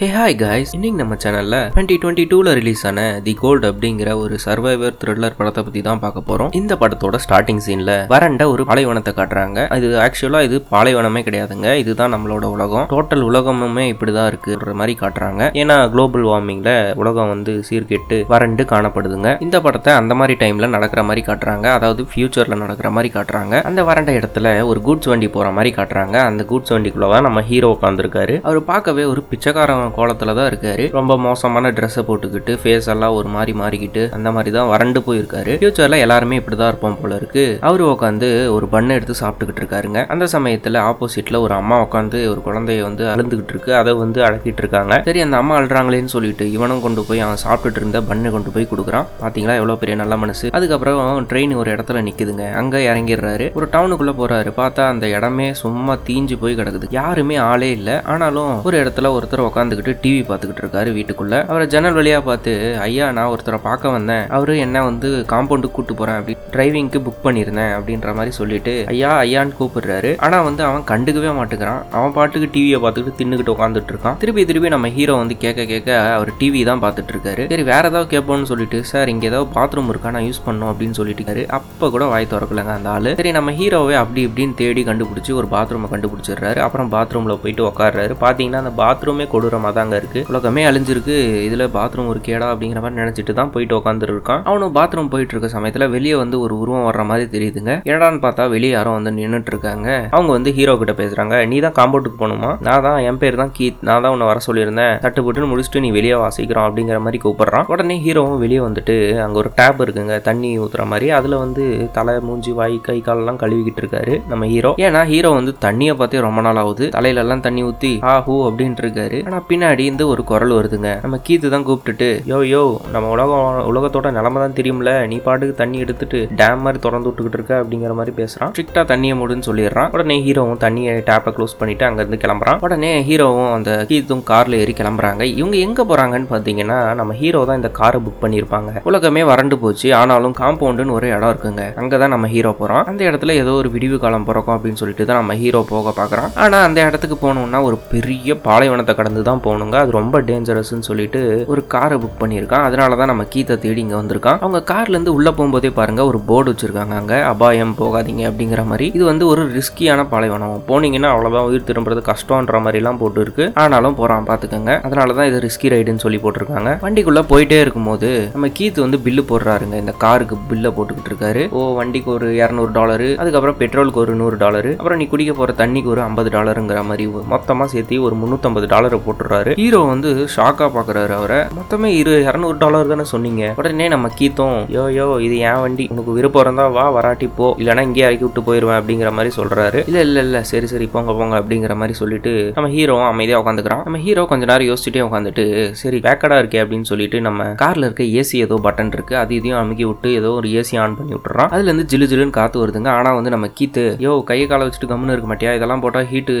Hey hi guys இன்னைக்கு நம்ம சேனல்ல டுவெண்ட்டி டுவெண்ட்டி டூல ரிலீஸ் ஆன தி கோல்ட் அப்படிங்கிற ஒரு சர்வைவர் த்ரில்லர் படத்தை பத்தி தான் பார்க்க போறோம். இந்த படத்தோட ஸ்டார்டிங் சீன்ல வறண்ட ஒரு பாலைவனத்தை காட்டுறாங்க. இது ஆக்சுவலா இது பாலைவனமே கிடையாதுங்க. இதுதான் நம்மளோட உலகம். டோட்டல் உலகமுமே இப்படிதான் இருக்குன்ற மாதிரி காட்டுறாங்க. ஏன்னா குளோபல் வார்மிங்ல உலகம் வந்து சீர்கெட்டு வறண்டு காணப்படுதுங்க. இந்த படத்தை அந்த மாதிரி டைம்ல நடக்கிற மாதிரி காட்டுறாங்க. அதாவது ஃபியூச்சர்ல நடக்கிற மாதிரி காட்டுறாங்க. அந்த வறண்ட இடத்துல ஒரு கூட்ஸ் வண்டி போற மாதிரி காட்டுறாங்க. அந்த கூட்ஸ் வண்டிக்குள்ளதான் நம்ம ஹீரோ உட்காந்துருக்காரு அவர் பார்க்கவே ஒரு பிச்சைக்காரன் கோலத்துல தான் இருக்காரு. ரொம்ப மோசமான ட்ரெஸ்ஸை போட்டுக்கிட்டு ஃபேஸ் எல்லாம் ஒரு மாதிரி மாறிக்கிட்டு அந்த மாதிரி தான் வறண்டு போயிருக்காரு. ஃபியூச்சரில் எல்லாருமே இப்படி தான் இருப்போம் போல இருக்கு. அவர் உட்காந்து ஒரு பண்ணை எடுத்து சாப்பிட்டுக்கிட்டு இருக்காருங்க. அந்த சமயத்தில் ஆப்போசிட்டில் ஒரு அம்மா உட்காந்து ஒரு குழந்தைய வந்து அழுந்துகிட்டு இருக்கு. அதை வந்து அழக்கிட்டு இருக்காங்க. சரி அந்த அம்மா அழுறாங்களேன்னு சொல்லிட்டு இவனும் கொண்டு போய் அவன் சாப்பிட்டுட்டு இருந்த பண்ணை கொண்டு போய் கொடுக்குறான். பார்த்தீங்களா எவ்வளோ பெரிய நல்ல மனசு. அதுக்கப்புறம் ட்ரெயின் ஒரு இடத்துல நிற்குதுங்க அங்கே இறங்கிடுறாரு. ஒரு டவுனுக்குள்ளே போகிறாரு பார்த்தா அந்த இடமே சும்மா தீஞ்சு போய் கிடக்குது. யாருமே ஆளே இல்லை. ஆனாலும் ஒரு இடத்துல ஒருத்தர் உட்காந்து உட்காந்துக்கிட்டு டிவி பார்த்துக்கிட்டு இருக்காரு வீட்டுக்குள்ள. அவரை ஜன்னல் வழியா பார்த்து ஐயா நான் ஒருத்தரை பார்க்க வந்தேன். அவரு என்ன வந்து காம்பவுண்டுக்கு கூட்டு போறேன் அப்படி டிரைவிங்க்கு புக் பண்ணியிருந்தேன் அப்படின்ற மாதிரி சொல்லிட்டு ஐயா ஐயான்னு கூப்பிடுறாரு. ஆனா வந்து அவன் கண்டுக்கவே மாட்டேங்கிறான். அவன் பாட்டுக்கு டிவியை பார்த்துக்கிட்டு தின்னுக்கிட்டு உட்காந்துட்டு இருக்கான். திருப்பி திருப்பி நம்ம ஹீரோ வந்து கேட்க கேட்க அவர் டிவி தான் பார்த்துட்டு இருக்காரு. சரி வேற ஏதாவது கேட்போம்னு சொல்லிட்டு சார் இங்க ஏதாவது பாத்ரூம் இருக்கா? நான் யூஸ் பண்ணும் அப்படின்னு சொல்லிட்டு அப்ப கூட வாய் திறக்கலங்க அந்த ஆளு. சரி நம்ம ஹீரோவை அப்படி இப்படின்னு தேடி கண்டுபிடிச்சி ஒரு பாத்ரூமை கண்டுபிடிச்சிடுறாரு. அப்புறம் பாத்ரூம்ல போயிட்டு உட்காடுறாரு பாத்தீங்கன்னா அந்த பாத்ரூமே கொடூரமா தாங்க இருக்கு. உலகமே அழிஞ்சிருக்கு. இதில் பாத்ரூம் ஒரு கேடா அப்படிங்கிற மாதிரி நினச்சிட்டு தான் போயிட்டு உட்காந்துருக்கான் அவனும் பாத்ரூம் போயிட்டு இருக்க சமயத்தில் வெளியே வந்து ஒரு உருவம் வர்ற மாதிரி தெரியுதுங்க. என்னடான்னு பார்த்தா வெளியே யாரும் வந்து நின்றுட்டு இருக்காங்க அவங்க வந்து ஹீரோ கிட்ட பேசுறாங்க. நீ தான் காம்பவுண்டுக்கு போகணுமா? நான் தான் என் பேர் தான் கீத். நான் தான் உன்னை வர சொல்லியிருந்தேன். தட்டு போட்டுன்னு முடிச்சுட்டு நீ வெளியே வாசிக்கிறோம் அப்படிங்கிற மாதிரி கூப்பிடுறான். உடனே ஹீரோவும் வெளியே வந்துட்டு அங்கே ஒரு டேப் இருக்குங்க. தண்ணி ஊற்றுற மாதிரி. அதில் வந்து தலை மூஞ்சி வாய் கை காலெல்லாம் கழுவிக்கிட்டு இருக்காரு நம்ம ஹீரோ ஏன்னா ஹீரோ வந்து தண்ணியை பார்த்தே ரொம்ப நாள் ஆகுது. தலையிலெல்லாம் தண்ணி ஊற்றி ஆ ஹூ அப்படின்ட்டு இருக்காரு. ஆனால் பின்னாடி இருந்து ஒரு குரல் வருதுங்க. நம்ம கீத்து தான் கூப்பிட்டுட்டு யோ யோ நம்ம உலகம் உலகத்தோட நிலமை தான் தெரியும்ல. நீ பாட்டுக்கு தண்ணி எடுத்துட்டு டேம் மாதிரி திறந்து விட்டுக்கிட்டு இருக்க அப்படிங்கிற மாதிரி பேசுறான். ஸ்ட்ரிக்டா தண்ணியை மூடுன்னு சொல்லிடுறான். உடனே ஹீரோவும் தண்ணியை டேப்பை க்ளோஸ் பண்ணிட்டு அங்க இருந்து கிளம்புறான். உடனே ஹீரோவும் அந்த கீத்தும் கார்ல ஏறி கிளம்புறாங்க. இவங்க எங்க போறாங்கன்னு பாத்தீங்கன்னா நம்ம ஹீரோ தான் இந்த காரை புக் பண்ணியிருப்பாங்க. உலகமே வறண்டு போச்சு. ஆனாலும் காம்பவுண்டுன்னு ஒரு இடம் இருக்குங்க. அங்கதான் நம்ம ஹீரோ போறோம். அந்த இடத்துல ஏதோ ஒரு விடிவு காலம் பிறக்கும் அப்படின்னு சொல்லிட்டு தான் நம்ம ஹீரோ போக பாக்குறான் ஆனா அந்த இடத்துக்கு போனோம்னா ஒரு பெரிய பாலைவனத்தை கடந்து தான் போகணுங்க. அது ரொம்ப டேஞ்சரஸ்ன்னு சொல்லிட்டு ஒரு காரை புக் பண்ணியிருக்கான். அதனால தான் நம்ம கீத்தை தேடி இங்கே வந்திருக்கான். அவங்க கார்லேருந்து உள்ளே போகும்போதே பாருங்க ஒரு போர்டு வச்சிருக்காங்க அங்கே. அபாயம் போகாதீங்க அப்படிங்கிற மாதிரி. இது வந்து ஒரு ரிஸ்கியான பாலைவனம். போனீங்கன்னா அவ்வளோதான் உயிர் திரும்புறது கஷ்டம்ன்ற மாதிரிலாம் போட்டுருக்கு. போட்டு இருக்கு ஆனாலும் போகிறான் பார்த்துக்கோங்க அதனால தான் இது ரிஸ்கி ரைடுன்னு சொல்லி போட்டிருக்காங்க. வண்டிக்குள்ளே போயிட்டே இருக்கும்போது நம்ம கீத்து வந்து பில்லு போடுறாருங்க. இந்த காருக்கு பில்லை போட்டுக்கிட்டு இருக்காரு. ஓ வண்டிக்கு ஒரு இரநூறு டாலரு அதுக்கப்புறம் பெட்ரோலுக்கு ஒரு நூறு டாலரு அப்புறம் நீ குடிக்க போகிற தண்ணிக்கு ஒரு ஐம்பது டாலருங்கிற மாதிரி மொத்தமாக சேர்த்து ஒரு முந்நூற்றம்பது டாலரை போட்டுறாரு ஹீரோ வந்து ஷாக்கா பார்க்குறாரு அவரை. மொத்தமே இரு இரநூறு டாலர் தானே சொன்னீங்க. உடனே நம்ம கீத்தோம் யோ யோ இது என் வண்டி. உனக்கு விருப்பம் இருந்தா வா வராட்டி போ. இல்லைன்னா இங்கேயே இறக்கி விட்டு போயிடுவேன் அப்படிங்கிற மாதிரி சொல்கிறாரு இல்லை இல்லை இல்லை. சரி சரி. போங்க போங்க அப்படிங்கிற மாதிரி சொல்லிட்டு நம்ம ஹீரோவும் அமைதியாக உட்காந்துக்கிறான் நம்ம ஹீரோ கொஞ்ச நேரம் யோசிச்சுட்டே உட்காந்துட்டு சரி பேக்கடாக இருக்கே அப்படின்னு சொல்லிட்டு நம்ம காரில் இருக்க ஏசி ஏதோ பட்டன் இருக்கு. அது இதையும் அமுக்கி விட்டு ஏதோ ஒரு ஏசி ஆன் பண்ணி விட்டுறான். அதுல இருந்து ஜிலு ஜிலுன்னு காத்து வருதுங்க. ஆனா வந்து நம்ம கீத்து யோ கையை காலை வச்சுட்டு கம்முன்னு இருக்க மாட்டியா? இதெல்லாம் போட்டா ஹீட்டு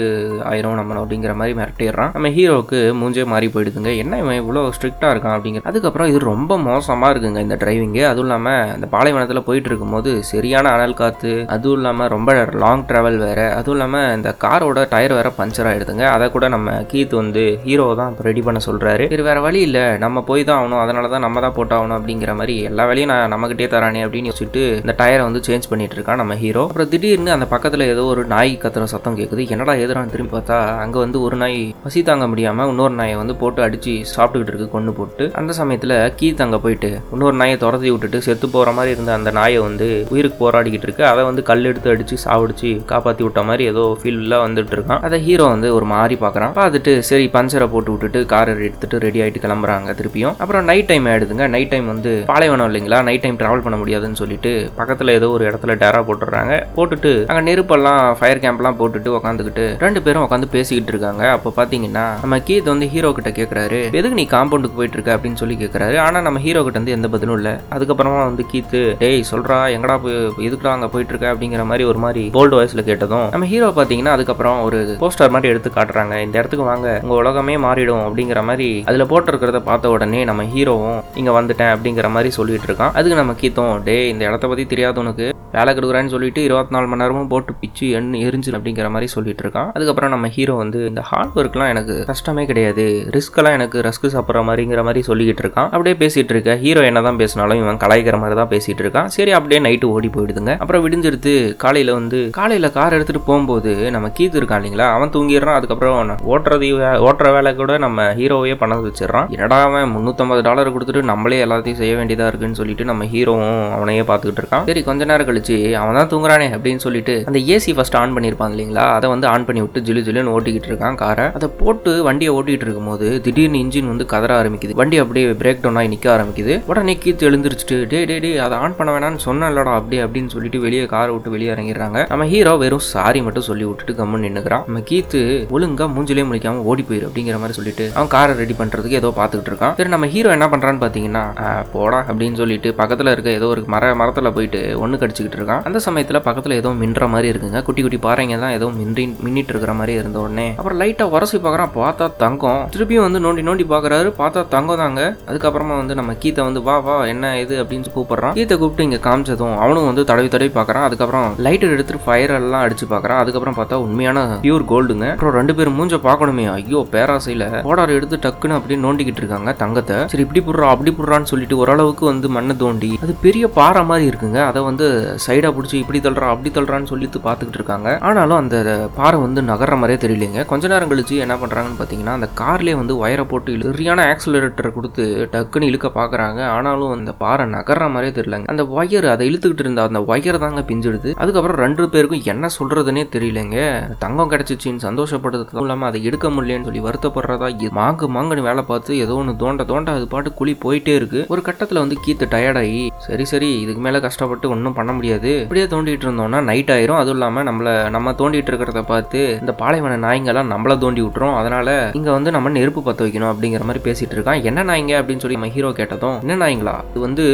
ஆயிரும் நம்ம அப்படிங்கிற மாதிரி மிரட்டிடுறான். நம்ம ஹீரோவுக்கு மூஞ்சே மாறி போயிடுதுங்க. என்ன இவன் இவ்வளோ ஸ்ட்ரிக்டாக இருக்கான் அப்படிங்கிற அதுக்கப்புறம் இது ரொம்ப மோசமாக இருக்குங்க இந்த டிரைவிங்கு அதுவும் இல்லாமல் இந்த பாலைவனத்தில் போயிட்டு இருக்கும்போது சரியான அனல் காற்று அதுவும் இல்லாமல் ரொம்ப லாங் ட்ராவல் வேறு. அதுவும் இல்லாமல் இந்த காரோட டயர் வேற பஞ்சர் ஆகிடுதுங்க அதை கூட நம்ம கீத் வந்து ஹீரோ தான் ரெடி பண்ண சொல்கிறாரு இது வேறு வழி இல்லை. நம்ம போய் தான் ஆகணும். அதனால தான் நம்ம தான் போட்டாகணும் அப்படிங்கிற மாதிரி எல்லா வேலையும் நான் நம்மகிட்டே தரானே அப்படின்னு யோசிச்சுட்டு இந்த டயரை வந்து சேஞ்ச் பண்ணிட்டு இருக்கான் நம்ம ஹீரோ அப்புறம் திடீர்னு அந்த பக்கத்தில் ஏதோ ஒரு நாய் கத்துற சத்தம் கேட்குது என்னடா எதிரான திரும்பி பார்த்தா அங்கே வந்து ஒரு நாய் பசி தாங்க முடியாமல் இன்னொரு நாயை வந்து போட்டு அடிச்சு சாப்பிட்டுக்கிட்டு இருக்கு கொண்டு போட்டு. அந்த சமயத்துல கீத் அங்க போயிட்டு இன்னொரு நாயை துரத்தி விட்டுட்டு செத்து போற மாதிரி இருந்த அந்த நாயை வந்து உயிருக்கு போராடிக்கிட்டு இருக்கு. அதை வந்து கல் எடுத்து அடிச்சு சாவடிச்சு காப்பாத்தி விட்ட மாதிரி ஏதோ ஃபீல்ல வந்துட்டு இருக்கான். அதை ஹீரோ வந்து ஒரு மாதிரி பாக்குறான். பார்த்துட்டு சரி பஞ்சரை போட்டு விட்டுட்டு காரை எடுத்துட்டு ரெடி ஆயிட்டு கிளம்புறாங்க திருப்பியும். அப்புறம் நைட் டைம் ஆயிடுதுங்க. நைட் டைம் வந்து பாலைவனம் இல்லைங்களா? நைட் டைம் டிராவல் பண்ண முடியாதுன்னு சொல்லிட்டு பக்கத்துல ஏதோ ஒரு இடத்துல டேரா போட்டுடுறாங்க. போட்டுட்டு அங்க நெருப்பெல்லாம் ஃபயர் கேம்ப்லாம் போட்டுட்டு உட்காந்துக்கிட்டு ரெண்டு பேரும் உட்காந்து பேசிக்கிட்டு இருக்காங்க. அப்போ பாத்தீங்கன்னா நம்ம கீத் வந்து ஹீரோ கிட்ட கேட்குறாரு எதுக்கு நீ காம்பவுண்டுக்கு போயிட்டு இருக்க? அப்படின்னு சொல்லி கேட்குறாரு ஆனால் நம்ம ஹீரோ கிட்ட வந்து எந்த பதிலும் இல்லை. அதுக்கப்புறமா வந்து கீத்து டேய் சொல்றா எங்கடா போய் எதுக்குடா அங்கே போயிட்டு இருக்க? அப்படிங்கிற மாதிரி ஒரு மாதிரி போல்டு வாய்ஸில் கேட்டதும் நம்ம ஹீரோ பார்த்தீங்கன்னா அதுக்கப்புறம் ஒரு போஸ்டர் மாதிரி எடுத்து காட்டுறாங்க. இந்த இடத்துக்கு வாங்க உங்க உலகமே மாறிடும். அப்படிங்கிற மாதிரி அதில் போட்டிருக்கிறத பார்த்த உடனே நம்ம ஹீரோவும் இங்கே வந்துட்டேன் அப்படிங்கிற மாதிரி சொல்லிட்டு இருக்கான். அதுக்கு நம்ம கீத்தோம் டே இந்த இடத்த பற்றி தெரியாது உனக்கு. வேலை கொடுக்குறேன்னு சொல்லிட்டு இருபத்தி நாலு மணி நேரமும் போட்டு பிச்சு எண்ணு எரிஞ்சு அப்படிங்கிற மாதிரி சொல்லிட்டு இருக்கான். அதுக்கப்புறம் நம்ம ஹீரோ வந்து இந்த ஹார்ட் ஒர்க்லாம் எனக்கு கஷ்டமே கிடையாது. ரிஸ்க் எல்லாம் எனக்கு ரஸ்க் சாப்பிட்ற மாதிரிங்கிற மாதிரி சொல்லிக்கிட்டு இருக்கான். அப்படியே பேசிட்டு இருக்க. ஹீரோ என்னதான் பேசினாலும் இவன் கலாய்க்கிற மாதிரி தான் பேசிட்டு இருக்கான். சரி அப்படியே நைட்டு ஓடி போயிடுதுங்க. அப்புறம் விடிஞ்சிருத்து காலையில் வந்து காலையில் கார் எடுத்துட்டு போகும்போது நம்ம கீத்து இருக்கான் இல்லைங்களா? அவன் தூங்கிடுறான். அதுக்கப்புறம் ஓட்டுறது ஓட்டுற வேலை கூட நம்ம ஹீரோவே பண்ண வச்சிடறான். என்னடா அவன் முந்நூற்றம்பது டாலர் கொடுத்துட்டு நம்மளே எல்லாத்தையும் செய்ய வேண்டியதா இருக்குன்னு சொல்லிட்டு நம்ம ஹீரோவும் அவனையே பார்த்துக்கிட்டு இருக்கான். சரி கொஞ்ச நேரம் கழிச்சு அவன் தான் தூங்குறானே அப்படின்னு சொல்லிட்டு அந்த ஏசி ஃபர்ஸ்ட் ஆன் பண்ணியிருப்பான் இல்லைங்களா? அதை வந்து ஆன் பண்ணி விட்டு ஜிலு ஜிலுன்னு ஓட்டிக்கிட்டு இருக்கான் காரை அதை போட்டு வண்டியை ஓட்டிகிட்டு இருக்கும்போது திடீர்னு இன்ஜின் வந்து கதற ஆரம்பிக்குது. வண்டி அப்படியே பிரேக் டவுன் ஆகி நிற்க ஆரம்பிக்குது. உடனே கீத்து எழுந்திரிச்சிட்டு டே டே டே அதை ஆன் பண்ண வேணாம்னு சொன்னேன்லடா அப்படி அப்படின்னு சொல்லிட்டு வெளியே காரை விட்டு வெளியே இறங்கிடுறாங்க. நம்ம ஹீரோ வெறும் சாரி மட்டும் சொல்லி விட்டுட்டு கம்முன்னு நின்னுக்கிறான். நம்ம கீத்து ஒழுங்கா மூஞ்சிலே முழிக்காம ஓடி போயிரு அப்படிங்கிற மாதிரி சொல்லிட்டு அவன் காரை ரெடி பண்றதுக்கு ஏதோ பார்த்துக்கிட்டு இருக்கான். சரி நம்ம ஹீரோ என்ன பண்றான்னு பாத்தீங்கன்னா போடா அப்படின்னு சொல்லிட்டு பக்கத்துல இருக்க ஏதோ ஒரு மர மரத்துல போயிட்டு ஒண்ணு கடிச்சிக்கிட்டு இருக்கான். அந்த சமயத்துல பக்கத்துல ஏதோ மின்ற மாதிரி இருக்குங்க. குட்டி குட்டி பாறைங்க தான் ஏதோ மின்றி மின்னிட்டு இருக்கிற மாதிரி இருந்த உடனே அப்புறம் லைட்டா உரசி பார்க்குறான். பார்த்தா தங்கம். திருப்பியும் வந்து நோண்டி நோண்டி பார்க்கறாரு பார்த்தா தங்கம் தாங்க. அதுக்கப்புறமா வந்து நம்ம கீத்தை வந்து வா வா என்ன இது? அப்படின்னு கூப்பிடுறான். கீத்தை கூப்பிட்டு இங்க காமிச்சதும் அவனும் வந்து தடவி தடவி பார்க்குறான் அதுக்கப்புறம் லைட்டர் எடுத்துட்டு ஃபயர் எல்லாம் அடிச்சு பார்க்கறான் அதுக்கப்புறம் பார்த்தா உண்மையான பியூர் கோல்டுங்க அப்புறம் ரெண்டு பேரும் மூஞ்ச பார்க்கணுமே ஐயோ பேராசையில. கோடார் எடுத்து டக்குன்னு அப்படியே நோண்டிக்கிட்டு இருக்காங்க தங்கத்தை. சரி இப்படி புடுறா அப்படி புடுறான்னு சொல்லிட்டு ஓரளவுக்கு வந்து மண்ணை தோண்டி அது பெரிய பாறை மாதிரி இருக்குங்க. அதை வந்து சைடா பிடிச்சி இப்படி தள்ளுறா அப்படி தள்ளுறான்னு சொல்லிட்டு பார்த்துக்கிட்டு இருக்காங்க. ஆனாலும் அந்த பாறை வந்து நகர்ற மாதிரியே தெரியலைங்க. கொஞ்ச நேரம் கழிச்சு என்ன பண்றாங்கன்னு பார்த்தீங்கன்னா அந்த கார்லேயே வந்து ஒயரை போட்டு சரியான ஆக்சிலரேட்டர் கொடுத்து டக்குன்னு இழுக்க பார்க்கறாங்க ஆனாலும் அந்த பாறை நகர்ற மாதிரியே தெரியலங்க. அந்த ஒயர் அதை இழுத்துக்கிட்டு இருந்த அந்த ஒயர் தாங்க பிஞ்சிடுது. அதுக்கப்புறம் ரெண்டு பேருக்கும் என்ன சொல்கிறதுனே தெரியலங்க. தங்கம் கிடைச்சிச்சின்னு சந்தோஷப்படுறதுக்கு இல்லாமல் அதை எடுக்க முடியலன்னு சொல்லி வருத்தப்படுறதா இது மாங்கு மாங்குன்னு வேலை பார்த்து ஏதோ ஒன்று தோண்ட தோண்ட அது பாட்டு குழி போயிட்டே இருக்கு. ஒரு கட்டத்தில் வந்து கீத்து டயர்டாகி சரி சரி இதுக்கு மேலே கஷ்டப்பட்டு ஒன்றும் பண்ண முடியாது. இப்படியே தோண்டிட்டு இருந்தோம்னா நைட் ஆயிரும். அதுவும் இல்லாமல் நம்மளை நம்ம தோண்டிட்டு இருக்கிறத பார்த்து இந்த பாலைவன நாய்ங்கெல்லாம் நம்மளை தோண்டி விட்டுரும். அதனால இங்க வந்து நம்ம நெருப்பு பற்ற வைக்கணும் அப்படிங்கிற மாதிரி பேசிகிட்டு இருக்கான். என்ன நாய்ங்க? அப்படின்னு சொல்லி நம்ம ஹீரோ கேட்டதும் என்ன நாய்ங்களா? இது வந்து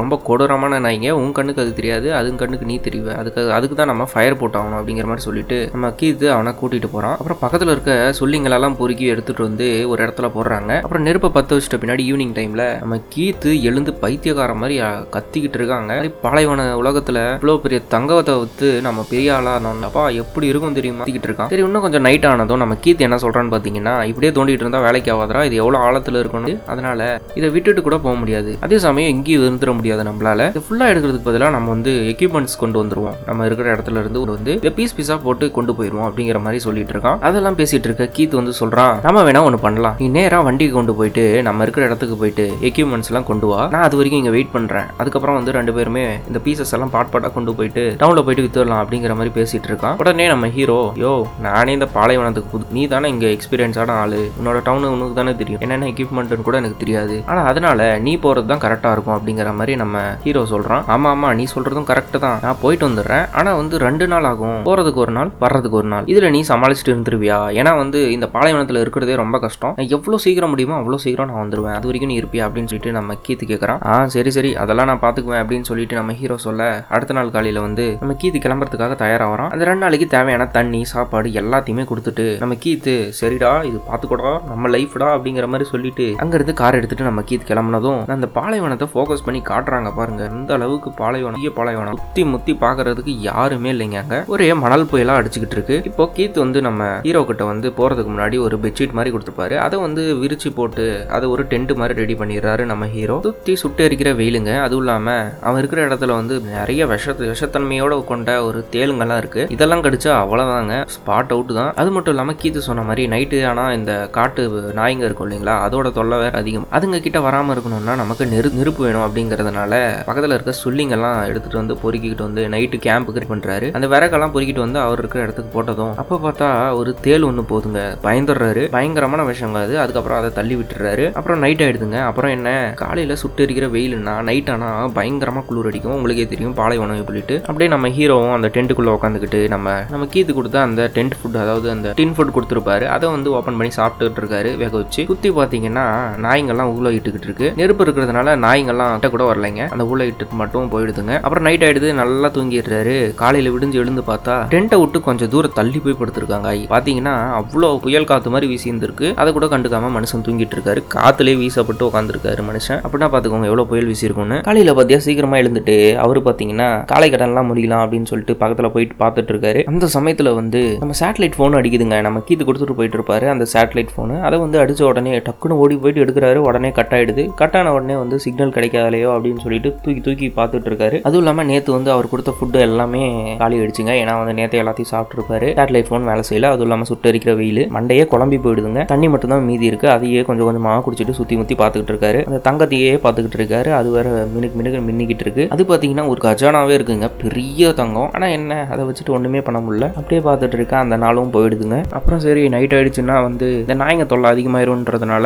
ரொம்ப கொடூரமான நாய்ங்க. உன் கண்ணுக்கு அது தெரியாது அது கண்ணுக்கு நீ தெரியுவ அதுக்கு அதுக்கு தான் நம்ம ஃபயர் போட்டாகணும் அப்படிங்கிற மாதிரி சொல்லிட்டு நம்ம கீத்து அவனை கூட்டிகிட்டு போகிறான் அப்புறம் பக்கத்தில் இருக்க சொல்லிங்களெல்லாம் பொறுக்கி எடுத்துகிட்டு வந்து ஒரு இடத்துல போடுறாங்க. அப்புறம் நெருப்பை பற்ற வச்சுட்ட பின்னாடி ஈவினிங் டைமில் நம்ம கீத்து எழுந்து பைத்தியக்கார மாதிரி கத்திக்கிட்டு இருக்காங்க. பாலைவன உலகத்தில் இவ்வளோ பெரிய தங்கத்தை வித்து நம்ம பெரிய ஆளாக அப்பா எப்படி இருக்கும் தெரியுமா? கத்திக்கிட்டு இருக்கான். சரி இன்னும் கொஞ்சம் நைட் ஆனதும் நம்ம கீத்து என்ன சொல்கிறான்னு பார்த்தீங்கன்னா இப்படியே தோண்டிட்டு இருந்தா வேலைக்கு ஆகாதரா இது எவ்வளவு ஆழத்துல இருக்கணும் அதனால இதை விட்டுட்டு கூட போக முடியாது. அதே சமயம் எங்கேயும் இருந்துட முடியாது நம்மளால. இது ஃபுல்லா எடுக்கிறதுக்கு பதிலாக நம்ம வந்து எக்யூப்மெண்ட்ஸ் கொண்டு வந்துருவோம். நம்ம இருக்கிற இடத்துல இருந்து ஒரு வந்து இதை பீஸ் பீஸா போட்டு கொண்டு போயிருவோம் அப்படிங்கிற மாதிரி சொல்லிட்டு இருக்கான். அதெல்லாம் பேசிட்டு இருக்க கீத் வந்து சொல்றான் நம்ம வேணா ஒன்று பண்ணலாம். நீ நேரா வண்டிக்கு கொண்டு போயிட்டு நம்ம இருக்கிற இடத்துக்கு போயிட்டு எக்யூப்மெண்ட்ஸ் எல்லாம் கொண்டு வா. நான் அது வரைக்கும் இங்க வெயிட் பண்றேன். அதுக்கப்புறம் வந்து ரெண்டு பேருமே இந்த பீசஸ் எல்லாம் பாட் பாட்டா கொண்டு போயிட்டு டவுன்ல போயிட்டு வித்துடலாம் அப்படிங்கிற மாதிரி பேசிட்டு இருக்கான். உடனே நம்ம ஹீரோ யோ நானே இந்த பாலைவனத்துக்கு புது நீ தானே இங்க எக்ஸ்பீரியன்ஸான ஆளு உன்னோட டவுன் உனக்கு தானே தெரியும். என்னென்ன எக்யூப்மெண்ட்னு கூட எனக்கு தெரியாது. ஆனால் அதனால நீ போகிறது தான் கரெக்டாக இருக்கும் அப்படிங்கிற மாதிரி நம்ம ஹீரோ சொல்கிறான் ஆமாம் ஆமாம் நீ சொல்கிறதும் கரெக்டு தான். நான் போயிட்டு வந்துடுறேன். ஆனால் வந்து ரெண்டு நாள் ஆகும். போகிறதுக்கு ஒரு நாள் வர்றதுக்கு ஒரு நாள். இதில் நீ சமாளிச்சுட்டு இருந்துருவியா? ஏன்னா வந்து இந்த பாலைவனத்தில் இருக்கிறதே ரொம்ப கஷ்டம். நான் எவ்வளோ சீக்கிரம் முடியுமோ அவ்வளோ சீக்கிரம் நான் வந்துடுவேன் அது வரைக்கும் நீ இருப்பியா அப்படின்னு சொல்லிட்டு நம்ம கீத்து கேட்குறான் ஆ சரி சரி. அதெல்லாம் நான் பார்த்துக்குவேன் அப்படின்னு சொல்லிட்டு நம்ம ஹீரோ சொல்ல அடுத்த நாள் காலையில் வந்து நம்ம கீத்து கிளம்புறதுக்காக தயாராகிறான் அந்த ரெண்டு நாளைக்கு தேவையான தண்ணி சாப்பாடு எல்லாத்தையுமே கொடுத்துட்டு நம்ம கீத்து சரிடா இது பாத்துக்கூடா நம்ம லைஃப்டா அப்படிங்கிற மாதிரி சொல்லிட்டு அங்கேருந்து கார் எடுத்துட்டு நம்ம கீத் கிளம்புனதும் அந்த பாலைவனத்தை ஃபோக்கஸ் பண்ணி காட்டுறாங்க பாருங்க. இந்த அளவுக்கு பாலைவனம் பெரிய பாலைவனம். முத்தி முத்தி பார்க்கறதுக்கு யாருமே இல்லைங்க அங்க. ஒரே மணல் புயலாக அடிச்சுக்கிட்டு இருக்கு. இப்போ கீத் வந்து நம்ம ஹீரோ கிட்ட வந்து போறதுக்கு முன்னாடி ஒரு பெட்ஷீட் மாதிரி கொடுத்துருப்பாரு அதை வந்து விரிச்சு போட்டு அதை ஒரு டென்ட் மாதிரி ரெடி பண்ணிடுறாரு நம்ம ஹீரோ சுத்தி சுட்டு எரிக்கிற வெயிலுங்க. அதுவும் இல்லாம அவன் இருக்கிற இடத்துல வந்து நிறைய விஷ விஷத்தன்மையோட கொண்ட ஒரு தேளுங்கெல்லாம் இருக்கு. இதெல்லாம் கடிச்சா அவ்வளவுதாங்க. ஸ்பாட் அவுட் தான். அது மட்டும் இல்லாம கீத்து சொன்ன மாதிரி நைட்டு ஆனா இந்த காட்டு நாய்ங்க இருக்கும் இல்லைங்களா அதோட தொல்லை வேற அதிகம். அதுங்க கிட்ட வராமல் இருக்கணும்னா நமக்கு நெரு நெருப்பு வேணும் அப்படிங்கிறதுனால பக்கத்தில் இருக்க சுள்ளிங்கெல்லாம் எடுத்துட்டு வந்து பொறுக்கிக்கிட்டு வந்து நைட்டு கேம்ப் கிரியேட் பண்ணுறாரு அந்த விறகெல்லாம் பொறுக்கிட்டு வந்து அவர் இருக்கிற இடத்துக்கு போட்டதும் அப்போ பார்த்தா ஒரு தேல் ஒன்று போதுங்க பயந்துடுறாரு. பயங்கரமான விஷயம் அது. அதுக்கப்புறம் அதை தள்ளி விட்டுறாரு. அப்புறம் நைட் ஆயிடுதுங்க. அப்புறம் என்ன? காலையில் சுட்டு இருக்கிற வெயிலுன்னா நைட் ஆனால் பயங்கரமாக குளிர் அடிக்கும். உங்களுக்கே தெரியும் பாலைவனம் சொல்லிட்டு. அப்படியே நம்ம ஹீரோவும் அந்த டென்ட்டுக்குள்ளே உட்காந்துக்கிட்டு நம்ம நம்ம கீத்து கொடுத்த அந்த டென்ட் ஃபுட் அதாவது அந்த டின் ஃபுட் கொடுத்துருப்பாரு. அதை வந்து ஓப்பன் பண்ணி சாப்பிட்டுட்டு இருக்காரு வேக வச்சு. குத்தி பார்த்தீங்கன்னா நாய்ங்கெல்லாம் ஊழ இட்டுக்கிட்டு இருக்கு. நெருப்பு இருக்கிறதுனால நாய்ங்கெல்லாம் கிட்ட கூட வரலைங்க. அந்த ஊழ இட்டுக்கு மட்டும் போயிடுதுங்க. அப்புறம் நைட் ஆயிடுது நல்லா தூங்கிடுறாரு. காலையில விடிஞ்சு எழுந்து பார்த்தா டென்ட்டை விட்டு கொஞ்சம் தூரம் தள்ளி போய் படுத்திருக்காங்க ஆய். பாத்தீங்கன்னா அவ்வளோ புயல் காத்து மாதிரி வீசி இருந்திருக்கு அதை கூட கண்டுக்காம மனுஷன் தூங்கிட்டு இருக்காரு. காத்துலயே வீசப்பட்டு உட்காந்துருக்காரு மனுஷன். அப்படின்னா பாத்துக்கோங்க எவ்வளவு புயல் வீசிருக்கும்னு காலையில பாத்தியா சீக்கிரமா எழுந்துட்டு அவரு பாத்தீங்கன்னா பார்த்தீங்கன்னா காலை கடன்லாம் முடியலாம் அப்படின்னு சொல்லிட்டு பக்கத்தில் போயிட்டு பார்த்துட்டு இருக்காரு. அந்த சமயத்தில் வந்து நம்ம சேட்டலைட் ஃபோன் அடிக்குதுங்க. நம்ம கீத்து கொடுத்துட்டு போயிட்டு இருப்பாரு. அந்த சேட்டலைட் ஃபோனு அதை வந்து அடித்த உடனே டக்குன்னு ஓடி போயிட்டு எடுக்கிறாரு. உடனே கட் ஆகிடுது கட் ஆன உடனே வந்து சிக்னல் கிடைக்காதலையோ அப்படின்னு சொல்லிட்டு தூக்கி தூக்கி பார்த்துட்டு இருக்காரு. அதுவும் இல்லாமல் நேற்று வந்து அவர் கொடுத்த ஃபுட்டு எல்லாமே காலி அடிச்சுங்க ஏன்னா வந்து நேற்று எல்லாத்தையும் சாப்பிட்டுருப்பாரு. சேட்டலைட் ஃபோன் வேலை செய்யல. அதுவும் இல்லாமல் சுட்டரிக்கிற வெயில். மண்டையே குழம்பி போயிடுதுங்க. தண்ணி மட்டும் தான் மீதி இருக்குது அதையே கொஞ்சம் கொஞ்சமாக குடிச்சிட்டு சுற்றி முற்றி பார்த்துக்கிட்டு இருக்காரு. அந்த தங்கத்தையே பார்த்துக்கிட்டு இருக்காரு. அது வேற மினுக்கு மினுக்கு மின்னிக்கிட்டு இருக்கு. அது பார்த்தீங்கன்னா ஒரு கஜானாவே இருக்குங்க. பெரிய தங்கம். ஆனால் என்ன? அதை வச்சுட்டு ஒன்றுமே பண்ண முடியல. அப்படியே பார்த்துட்டு இருக்கேன் அந்த நாளும் போயிடுதுங்க. அப்புறம் சரி நைட் ஆயிடுச்சுன்னா வந்து இந்த நாயங்க தொல்லை அதிகமாயிரும்ன்றதுனால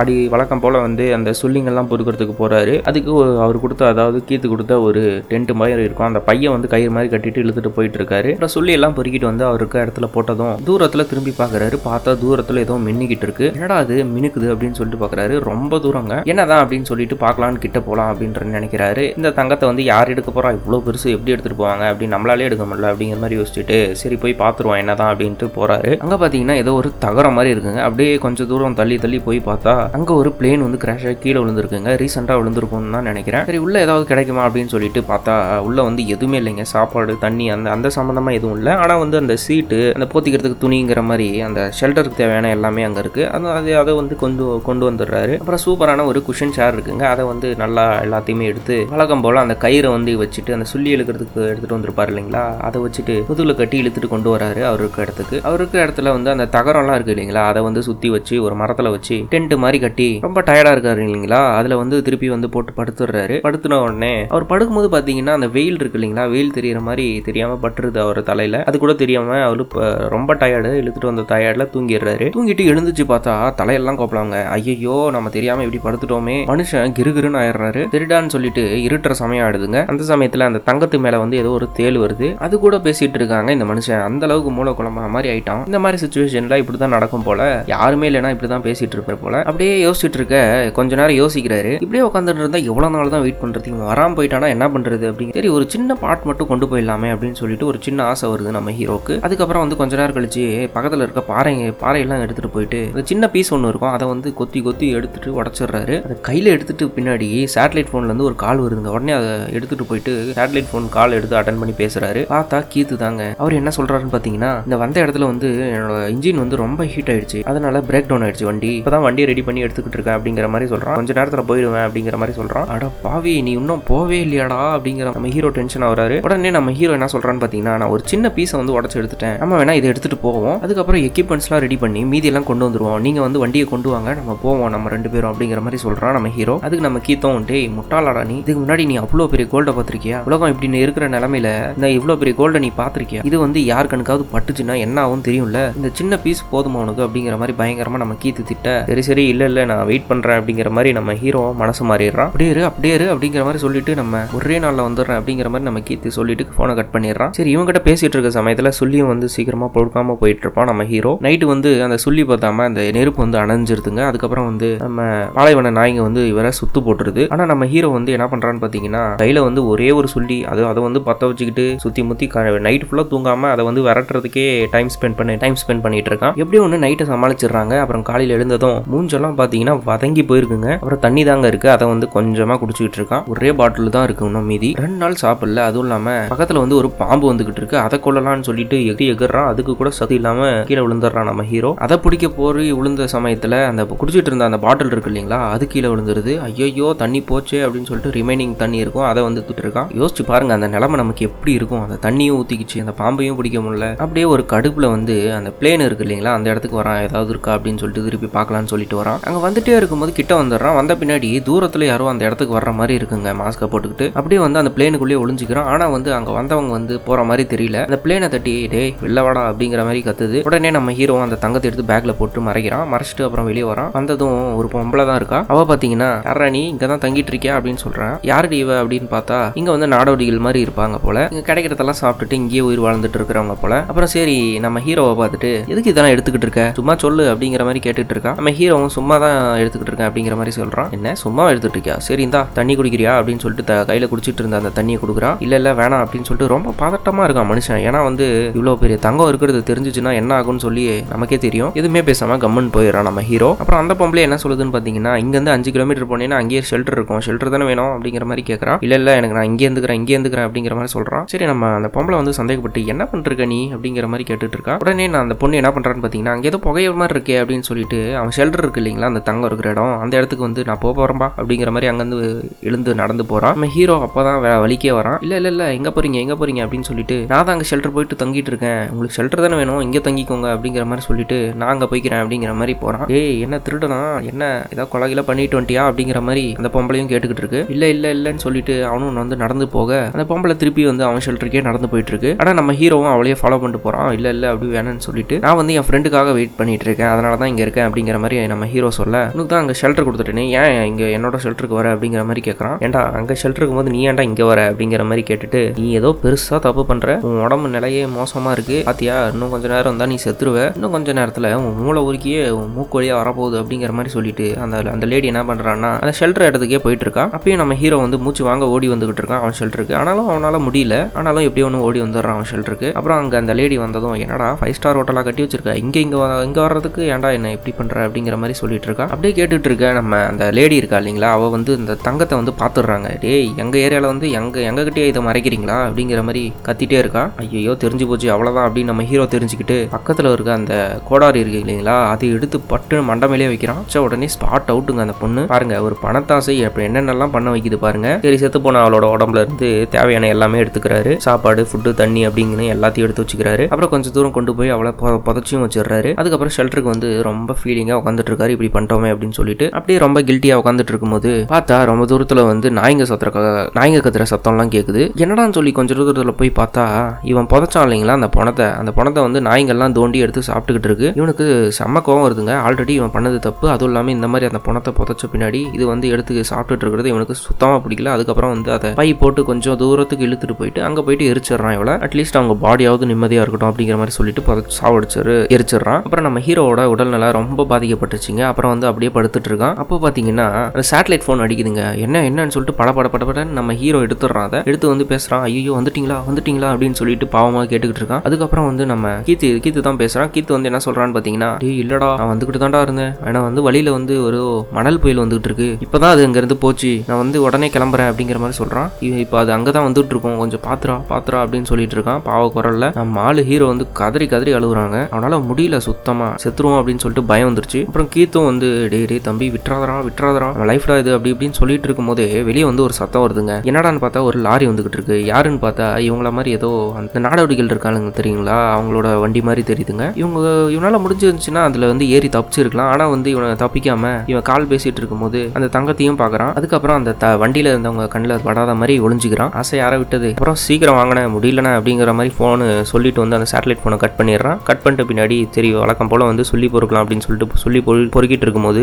ஆடி வழக்கம் போல் வந்து அந்த சுள்ளிங்கெல்லாம் பொறுக்கிறதுக்கு போகிறாரு அதுக்கு அவர் கொடுத்த அதாவது கீத்து கொடுத்த ஒரு டென்ட் மாதிரி இருக்கும். அந்த பையன் வந்து கயிறு மாதிரி கட்டிட்டு இழுத்துட்டு போயிட்டு இருக்காரு அப்புறம் சொல்லி எல்லாம் பொறுக்கிட்டு வந்து அவருக்கு இடத்துல போட்டதும் தூரத்தில் திரும்பி பார்க்குறாரு பார்த்தா தூரத்தில் ஏதோ மின்னிக்கிட்டு இருக்கு. என்னடா அது மினுக்குது அப்படின்னு சொல்லிட்டு பார்க்குறாரு ரொம்ப தூரங்க. என்னதான் அப்படின்னு சொல்லிட்டு பார்க்கலான்னு கிட்ட போகலாம் அப்படின்ற நினைக்கிறாரு. இந்த தங்கத்தை வந்து யார் எடுக்க போறா? இவ்வளோ பெருசு எப்படி எடுத்துட்டு போவாங்க அப்படின்னு நம்மளாலே எடுக்க முடியல அப்படிங்கிற மாதிரி யோசிச்சுட்டு சரி போய் பார்த்துருவோம் என்னதான் அப்படின்ட்டு போறாரு. அங்க பாத்தீங்கன்னா ஏதோ ஒரு தகரம் மாதிரி இருக்குங்க. அப்படியே கொஞ்சம் தூரம் தள்ளி தள்ளி போய் பார்த்தா அங்க ஒரு பிளேன் வந்து கிராஷ் ஆகி கீழே விழுந்திருக்குங்க. ரீசெண்டாக விழுந்திருக்கும்னு தான் நினைக்கிறேன். சரி உள்ள ஏதாவது கிடைக்குமா அப்படின்னு சொல்லிட்டு பார்த்தா உள்ள வந்து எதுவுமே இல்லைங்க. சாப்பாடு தண்ணி அந்த அந்த சம்மந்தமாக எதுவும் இல்லை. ஆனால் வந்து அந்த சீட்டு அந்த போத்திக்கிறதுக்கு துணிங்கிற மாதிரி அந்த ஷெல்டருக்கு தேவையான எல்லாமே அங்கே இருக்கு. அது அது அதை வந்து கொண்டு கொண்டு வந்துடுறாரு. அப்புறம் சூப்பரான ஒரு குஷன் சேர் இருக்குங்க. அதை வந்து நல்லா எல்லாத்தையுமே எடுத்து வழக்கம் போல அந்த கயிறை வந்து வச்சுட்டு அந்த சுள்ளி இழுக்கிறதுக்கு எடுத்துட்டு வந்திருப்பாரு இல்லைங்களா? அதை வச்சுட்டு முதுகில் கட்டி இழுத்துட்டு கொண்டு வராரு அவருக்கு இடத்துக்கு. அவருக்கு இடத்துல வந்து அந்த தகரம்லாம் இருக்கு இல்லைங்களா? அதை வந்து சுற்றி வச்சு ஒரு மரத்தில் வச்சு டென்ட் மாதிரி கட்டி ரொம்ப டயர்டாக இருக்காரு இல்லைங்களா? அதில் வந்து திருப்பி வந்து போட்டு படுத்துடுறாரு. படுத்துன உடனே அவர் படுக்கும்போது பார்த்தீங்கன்னா அந்த வெயில் இருக்கு இல்லைங்களா? வெயில் தெரியற மாதிரி தெரியாமல் பட்டுருது அவர் தலையில். அது கூட தெரியாமல் அவரு இப்போ ரொம்ப டயர்டு இழுத்துட்டு வந்த டயர்டில் தூங்கிடுறாரு. தூங்கிட்டு எழுந்துச்சு பார்த்தா தலையெல்லாம் கோப்பலாங்க. ஐயோ நம்ம தெரியாமல் இப்படி படுத்துட்டோமே. மனுஷன் கிருகிருன்னு ஆயிடுறாரு. திருடான்னு சொல்லிட்டு இருட்டுற சமயம் ஆயிடுதுங்க. அந்த சமயத்தில் அந்த தங்கத்து மேலே வந்து ஏதோ ஒரு தேள் வருது. அது கூட பேசிட்டு இருக்காங்க இந்த மனுஷன். அந்த அளவுக்கு மூல குழம்பா மாதிரி ஆயிட்டான். இந்த மாதிரி சுச்சுவேஷன்ல இப்படிதான் நடக்கும் போல யாருமே இல்லைன்னா இப்படிதான் பேசிட்டு இருப்பார் போல. அப்படியே யோசிச்சுட்டு இருக்க கொஞ்ச நேரம் யோசிக்கிறாரு. இப்படியே உட்காந்துட்டு இருந்தா எவ்வளவு நாள் தான் வெயிட் பண்றது? இவன் வராம போயிட்டானா என்ன பண்றது அப்படின்னு. சரி ஒரு சின்ன பாட் மட்டும் கொண்டு போயிடலாமே அப்படின்னு சொல்லிட்டு ஒரு சின்ன ஆசை வருது நம்ம ஹீரோக்கு. அதுக்கப்புறம் வந்து கொஞ்ச நேரம் கழிச்சு பக்கத்துல இருக்க பாறை பாறையெல்லாம் எடுத்துட்டு போயிட்டு அந்த சின்ன பீஸ் ஒன்று இருக்கும். அதை வந்து கொத்தி கொத்தி எடுத்துட்டு உடச்சிடுறாரு. அதை கையில எடுத்துட்டு பின்னாடி சேட்டலைட் போன்ல இருந்து ஒரு கால் வருதுங்க. உடனே அதை எடுத்துட்டு போயிட்டு சேட்டலைட் போன் கால் எடுத்து அட்டன் பண்ணி பேசுறாரு. பார்த்தா கீத்து தாங்க. அவர் என்ன சொல்றாருன்னு பாத்தீங்கன்னா இந்த வந்த இடத்துல வந்து என்னோட இன்ஜின் வந்து ரொம்ப ஹீட் ஆயிடுச்சு. அதனால பிரேக் டவுன் ஆயிடுச்சு வண்டி. இப்பதான் வண்டியை ரெடி பண்ணி எடுத்துக்கிட்டு இருக்கேன் அப்படிங்கிற மாதிரி சொல்றான். கொஞ்ச நேரத்துல போயிடுவேன் அப்படிங்கிற மாதிரி சொல்றான். அட பாவி நீ இன்னும் போவே இல்லையாடா அப்படிங்கிற நம்ம ஹீரோ டென்ஷன் ஆகுறாரு. உடனே நம்ம ஹீரோ என்ன சொல்றான்னு பாத்தீங்கன்னா நான் ஒரு சின்ன பீஸை வந்து உடச்சு எடுத்துட்டேன். நம்ம வேணா இதை எடுத்துட்டு போவோம். அதுக்கப்புறம் எக்யூப்மெண்ட்ஸ்லாம் ரெடி பண்ணி மீதி எல்லாம் கொண்டு வந்துருவோம். நீங்க வந்து வண்டியை கொண்டு வாங்க நம்ம போவோம் நம்ம ரெண்டு பேரும் அப்படிங்கிற மாதிரி சொல்றான் நம்ம ஹீரோ அதுக்கு நம்ம கீத்தோம் டேய் முட்டாளாடா நீ. இதுக்கு முன்னாடி நீ அவ்வளோ பெரிய கோல்டை பார்த்திருக்கியா? உலகம் இப்படி நீ இருக்கிற நிலமையில இந்த இவ்வளோ பெரிய கோல்டை நீ பார்த்திருக்கியா? இது வந்து யார் கணக்காவது பட்டுச்சுன்னா என்ன ஆகும் தெரியும்ல? இந்த சின்ன பீஸ் போதுமா உனக்கு? அப்படிங்கிற மாதிரி பயங்கரமா நம்ம கீத்து திட்ட சரி சரி இல்ல இல்ல நான் வெயிட் பண்றேன் அப்படிங்கிற மாதிரி நம்ம ஹீரோ மனசு மாறிடுறான். அப்படியே இரு அப்படியே இரு அப்படிங்கிற மாதிரி சொல்லிட்டு நம்ம ஒரே நாள்ல வந்துடுறேன் அப்படிங்கிற மாதிரி நம்ம கீத்து சொல்லிட்டு போனை கட் பண்ணிடுறான். சரி இவங்ககிட்ட பேசிட்டு இருக்க சமயத்துல சொல்லியும் வந்து சீக்கிரமா பொறுக்காம போயிட்டு இருப்பான் நம்ம ஹீரோ நைட்டு வந்து அந்த சொல்லி பார்த்தாம அந்த நெருப்பு வந்து அணைஞ்சிருதுங்க. அதுக்கப்புறம் வந்து நம்ம பாலைவன நாய்ங்க வந்து இவரை சுத்து போட்டுருது. ஆனா நம்ம ஹீரோ வந்து என்ன பண்றான்னு பாத்தீங்கன்னா கையில வந்து ஒரே ஒரு சொல்லி அது அதை வந்து பத்த வச்சுக்கிட்டு சுத்தி முத்தி நைட் ஃபுல்லா தூங்காம அதை வந்து விரட்டுறதுக்கே டைம் ஸ்பெண்ட் பண்ணி டைம் ஸ்பெண்ட் பண்ணிட்டு இருக்கான். எப்படி ஒன்று நைட் நைட்டை சமாளிச்சிடுறாங்க. அப்புறம் காலையில் எழுந்ததும் மூஞ்செல்லாம் பார்த்தீங்கன்னா வதங்கி போயிருக்குங்க. அப்புறம் தண்ணி தாங்க இருக்கு. அதை வந்து கொஞ்சமாக குடிச்சிக்கிட்டு இருக்கான். ஒரே பாட்டில் தான் இருக்கு இன்னும் மீதி. ரெண்டு நாள் சாப்பிடல. அதுவும் இல்லாமல் பக்கத்தில் வந்து ஒரு பாம்பு வந்துகிட்டு இருக்கு. அதை கொள்ளலாம்னு சொல்லிட்டு எகி எகிறான். அதுக்கு கூட சதி இல்லாமல் கீழே விழுந்துடுறான் நம்ம ஹீரோ அதை பிடிக்க போய் விழுந்த சமயத்தில் அந்த குடிச்சிட்டு இருந்த அந்த பாட்டில் இருக்கு இல்லைங்களா அது கீழே விழுந்துருது. ஐயோ தண்ணி போச்சே அப்படின்னு சொல்லிட்டு ரிமைனிங் தண்ணி இருக்கும். அதை வந்து இருக்கான். யோசிச்சு பாருங்க அந்த நிலைமை நமக்கு எப்படி இருக்கும்? அந்த தண்ணியும் ஊற்றிக்கிச்சு அந்த பாம்பையும் பிடிக்க முடியல. அப்படியே ஒரு கடுப்பில் வந்து அந்த பிளேன் இருக்கு இல்லைங்களா அந்த இடத்துக்கு வர வரான் ஏதாவது இருக்கா அப்படின்னு சொல்லிட்டு திருப்பி பார்க்கலான்னு சொல்லிட்டு வரான். அங்கே வந்துட்டே இருக்கும்போது கிட்ட வந்துடுறான். வந்த பின்னாடி தூரத்தில் யாரோ அந்த இடத்துக்கு வர்ற மாதிரி இருக்குங்க மாஸ்கை போட்டுக்கிட்டு. அப்படியே வந்து அந்த பிளேனுக்குள்ளேயே ஒளிஞ்சிக்கிறான். ஆனால் வந்து அங்கே வந்தவங்க வந்து போகிற மாதிரி தெரியல. அந்த பிளேனை தட்டி டேய் வெளில வாடா அப்படிங்கிற மாதிரி கத்துது. உடனே நம்ம ஹீரோ அந்த தங்கத்தை எடுத்து பேக்ல போட்டு மறைக்கிறான். மறைச்சிட்டு அப்புறம் வெளியே வரான். வந்ததும் ஒரு பொம்பளை தான் இருக்கா. அவ பார்த்தீங்கன்னா யாரா நீ? இங்கே தான் தங்கிட்டு இருக்கியா அப்படின்னு சொல்கிறான் யாருடைய இவ? அப்படின்னு பார்த்தா இங்கே வந்து நாடோடிகள் மாதிரி இருப்பாங்க போல. இங்கே கிடைக்கிறதெல்லாம் சாப்பிட்டுட்டு இங்கேயே உயிர் வாழ்ந்துட்டு இருக்கிறவங்க போல. அப்புறம் சரி நம்ம ஹீரோவை பார்த்துட்டு எதுக்கு இதெல்லாம் எடுத்துக்கிட்டு இருக்க? சும்மா சொல்லு அப்படிங்கிற மாதிரி கேட்டுட்டு இருக்கான். நம்ம ஹீரோவும் சும்மா தான் எடுத்துக்கிட்டு இருக்கேன் அப்படிங்கிற மாதிரி சொல்றான். என்ன? சும்மா எடுத்துட்டு இருக்கியா? சரி இந்தா தண்ணி குடிக்கிறியா? அப்படின்னு சொல்லிட்டு த- கையில குடிச்சிட்டு இருந்த அந்த தண்ணியை கொடுக்குறான். இல்ல இல்ல வேணாம் அப்படின்னு சொல்லிட்டு ரொம்ப பதட்டமா இருக்கான் மனுஷன். ஏன்னா வந்து இவ்வளவு பெரிய தங்கம் இருக்கிறது தெரிஞ்சுச்சுன்னா என்ன ஆகும்னு சொல்லி நமக்கே தெரியும். எதுவுமே பேசாம கம்மன் போயிடறான் நம்ம ஹீரோ அப்புறம் அந்த பொம்பளை என்ன சொல்லுதுன்னு பாத்தீங்கன்னா இங்க இருந்து அஞ்சு கிலோமீட்டர் போனீங்கன்னா அங்கேயே ஷெல்டர் இருக்கும். ஷெல்டர் தானே வேணும்? அப்படிங்கிற மாதிரி கேட்கறான் இல்ல இல்ல எனக்கு நான் இங்கே இருந்துக்கிறேன் இங்கே இருந்துக்கிறேன் அப்படிங்கிற மாதிரி சொல்கிறான் சரி நம்ம அந்த பொம்பளை வந்து சந்தேகப்பட்டு என்ன பண்ணிருக்க நீ? அப்படிங்கிற மாதிரி கேட்டுட்டு இருக்கா உடனே நான் அந்த பொண்ணு என்ன பண்ணுறான்னு பார்த்தீங்கன்னா அங்கே ஏதோ புகைய மாதிரி இருக்கே அப்படின்னு சொல்லிட்டு அவன் ஷெல்டர் இருக்கு இல்லைங்களா அந்த தங்கம் இருக்கிற இடம் அந்த இடத்துக்கு வந்து நான் போக போகிறேன்பா அப்படிங்கிற மாதிரி அங்கேருந்து எழுந்து நடந்து போகிறான் நம்ம ஹீரோ அப்போ தான் வலிக்கே வரான். இல்லை இல்லை இல்லை எங்கே போகிறீங்க எங்கே போகிறீங்க அப்படின்னு சொல்லிட்டு நான் தான் அங்கே ஷெல்டர் போயிட்டு தங்கிட்டு இருக்கேன். உங்களுக்கு ஷெல்டர் தானே வேணும்? இங்கே தங்கிக்கோங்க அப்படிங்கிற மாதிரி சொல்லிட்டு நான் அங்கே போய்க்கிறேன் அப்படிங்கிற மாதிரி போகிறான் ஏய் என்ன திருடனா? என்ன ஏதாவது கொலகில பண்ணிட்டு வந்துட்டியா? அப்படிங்கிற மாதிரி அந்த பொம்பளையும் கேட்டுக்கிட்டு இருக்கு. இல்லை இல்லை இல்லைன்னு சொல்லிட்டு அவனும் வந்து நடந்து போக அந்த பொம்பளை திருப்பி வந்து அவன் ஷெல்டருக்கே நடந்து போயிட்டு இருக்கு. ஆனால் நம்ம ஹீரோவும் அவளையே ஃபாலோ பண்ணிட்டு போகிறான் இல்லை இல்லை அப்படி வேணும்னு சொல்லிட்டு நான் வந்து என் ஃப்ரெண்டுக்காக வெயிட் பண்ணிட்டு இருக்கேன் அதனால தான் இங்கே இருக்கேன் அப்படிங்கிற மாதிரி நம்ம ஹீரோ சொல்ல உனக்கு தான் அங்கே ஷெல்டர் கொடுத்துட்டேனே ஏன் இங்கே என்னோட ஷெல்டருக்கு வர? அப்படிங்கிற மாதிரி கேட்குறான் ஏன்டா அங்கே ஷெல்டருக்கு போது நீ ஏன்டா இங்கே வர? அப்படிங்கிற மாதிரி கேட்டுட்டு நீ ஏதோ பெருசாக தப்பு பண்ணுற உன் உடம்பு நிலையே மோசமாக இருக்கு. பாத்தியா இன்னும் கொஞ்சம் நேரம் இருந்தால் நீ செத்துருவ. இன்னும் கொஞ்ச நேரத்தில் உன் மூளை உருக்கியே உன் மூக்கு வழியாக வரப்போகுது. அப்படிங்கிற மாதிரி சொல்லிட்டு அந்த அந்த லேடி என்ன பண்ணுறான்னா அந்த ஷெல்டர் இடத்துக்கே போயிட்டு இருக்கா அப்பயும் நம்ம ஹீரோ வந்து மூச்சு வாங்க ஓடி வந்துகிட்டு இருக்கான் அவன் ஷெல்டருக்கு ஆனாலும் அவனால் முடியல. ஆனாலும் எப்படியோ ஒன்று ஓடி வந்துடுறான் அவன் ஷெல்டருக்கு அப்புறம் அங்கே அந்த லேடி வந்ததும் என்னடா ஃபைவ் ஸ்டார் ஹோட்டலாக கட்டி வச்சிருக்கா? இங்கே இங்கே இங்கே வர்றதுக்கு ஏன்டா என்ன இப்படி பண்ணுற அப்படிங்கிற மாதிரி சொல்லிட்டு இருக்கா. அப்படியே கேட்டுட்டு இருக்க நம்ம அந்த லேடி இருக்கா இல்லைங்களா அவள் வந்து இந்த தங்கத்தை வந்து பார்த்துடுறாங்க டேய் எங்கள் ஏரியாவில் வந்து எங்கள் எங்ககிட்டயே இதை மறைக்கிறீங்களா? அப்படிங்கிற மாதிரி கத்திட்டே இருக்கா. ஐயோ தெரிஞ்சு போச்சு அவ்வளோதான் அப்படின்னு நம்ம ஹீரோ தெரிஞ்சுக்கிட்டு பக்கத்தில் இருக்க அந்த கோடாரி இருக்கு இல்லைங்களா அதை எடுத்து பட்டு மண்டமேலேயே வைக்கிறான். வச்ச உடனே ஸ்பாட் அவுட்டுங்க அந்த பொண்ணு. பாருங்க ஒரு பணத்தாசை அப்படி என்னென்னலாம் பண்ண வைக்குது பாருங்க. சரி செத்து போன அவளோட உடம்புல இருந்து தேவையான எல்லாமே எடுத்துக்கிறாரு. சாப்பாடு ஃபுட்டு தண்ணி அப்படிங்கிற எல்லாத்தையும் எடுத்து வச்சுக்கிறாரு. அப்புறம் கொஞ்சம் தூரம் கொண்டு போய் அவளை பொ- புதைச்சியும் வச்சிடுறாரு. அதுக்கப்புறம் ஷெல்டருக்கு வந்து ரொம்ப ஃபீலிங்காக உட்காந்துட்டு இருக்காரு இப்படி பண்ணிட்டோமே அப்படின்னு சொல்லிட்டு அப்படியே ரொம்ப கில்ட்டியாக உட்காந்துட்டு இருக்கும்போது பார்த்தா ரொம்ப தூரத்தில் வந்து நாய்ங்க சத்துற நாய்ங்க கத்துற சத்தம்லாம் கேட்குது என்னடான்னு சொல்லி கொஞ்சம் தூரத்தில் போய் பார்த்தா இவன் புதைச்சான் இல்லைங்களா? அந்த பணத்தை. அந்த பணத்தை வந்து நாய்ங்கள்லாம் தோண்டி எடுத்து சாப்பிட்டுக்கிட்டு இருக்கு இவனுக்கு செம்ம கோவம் வருதுங்க. ஆல்ரெடி இவன் பண்ணது தப்பு. அதுவும் இல்லாமல் இந்த மாதிரி அந்த பணத்தை புதைச்ச பின்னாடி இது வந்து எடுத்து சாப்பிட்டுட்டு இருக்கிறது இவனுக்கு சுத்தமாக பிடிக்கல. அதுக்கப்புறம் வந்து அதை பை போட்டு கொஞ்சம் தூரத்துக்கு இழுத்துட்டு போயிட்டு அங்கே போயிட்டு எரிச்சிடுறான் இவளை. அட்லீஸ்ட் அவங்க பாடியாவது நிம்மதியாக இருக்கட்டும் அப்படிங்கிற மாதிரி சொல்லிட்டு புதைச்சு சாவடிச்சிரு எரிச்சிடுறான். அப்புறம் நம்ம ஹீரோவோட உடல்நலம் ரொம்ப பாதிக்கப்பட்டுச்சுங்க. அப்புறம் வந்து அப்படியே படுத்துட்டு இருக்கான். அப்போ பார்த்தீங்கன்னா அந்த சேட்டலைட் ஃபோன் அடிக்குதுங்க. என்ன என்னன்னு சொல்லிட்டு பட பட படப்படன்னு நம்ம ஹீரோ எடுத்துடுறான் அதை. எடுத்து வந்து பேசுகிறான் ஐயோ வந்துட்டீங்களா வந்துட்டீங்களா? அப்படின்னு சொல்லிட்டு பாவமாக கேட்டுக்கிட்டு இருக்கான். அதுக்கப்புறம் வந்து நம்ம கீத்து கீத்து தான் பேசுகிறான் கீத்து வந்து என்ன சொல்கிறான்னு பார்த்தீங்கன்னா டேய் இல்லடா நான் வந்துக்கிட்டு தான்டா இருந்தேன். ஆனால் வந்து வழியில் வந்து ஒரு மணல் புயல் வந்துகிட்டு இருக்கு. இப்போதான் அது அங்கேருந்து போச்சு. நான் வந்து உடனே கிளம்புறேன் அப்படிங்கிற மாதிரி சொல்கிறான் இப்போ அது அங்கே தான் வந்துட்டு இருக்கோம். கொஞ்சம் பாத்துரா பாத்துரா அப்படின்னு சொல்லிட்டு இருக்கான். பாவ குரல்ல. நம்ம ஆளு ஹீரோ வந்து கதறி கதறி அழுகுறாங்க. அவனால முடியல சுத்தமா செத்துருவோம் அப்படின்னு சொல்லிட்டு பயம் வந்துருச்சு. அப்புறம் கீத்தும் வந்து டே டே தம்பி விட்டுறாதரா விட்டுறாதரா லைஃப்டா லைஃப்ல இது? அப்படி இப்படின்னு சொல்லிட்டு இருக்கும்போதே வெளியே வந்து ஒரு சத்தம் வருதுங்க. என்னடான்னு பார்த்தா ஒரு லாரி வந்துகிட்டு இருக்கு. யாருன்னு பார்த்தா இவங்கள மாதிரி ஏதோ அந்த நாடோடிகள் இருக்கானுங்க தெரியுங்களா? அவங்களோட வண்டி மாதிரி தெரியுதுங்க. இவங்க இவனால முடிஞ்சிருந்துச்சுன்னா அதுல வந்து ஏறி தப்பிச்சிருக்கலாம். ஆனா வந்து இவனை தப்பிக்காம இவன் கால் பேசிட்டு இருக்கும்போது அந்த தங்கத்தையும் பாக்குறான். அதுக்கப்புறம் அந்த த வண்டியில இருந்தவங்க கண்ணில் படாத மாதிரி ஒளிஞ்சுக்கிறான். ஆசை யாரை விட்டது. அப்புறம் சீக்கிரம் வாங்கின முடியலண்ணே அப்படிங்கிற மாதிரி ஃபோனு சொல்லிட்டு வந்து அந்த சேட்டலைட் ஃபோனை கட் பண்ணிடுறான். கட் பண்ணிட்ட பின்னாடி தெரியும் வழக்கம் போல வந்து சொல்லி பொறுக்கலாம் அப்படின்னு சொல்லிட்டு சொல்லி பொறு பொறுக்கிட்டு இருக்கும்போது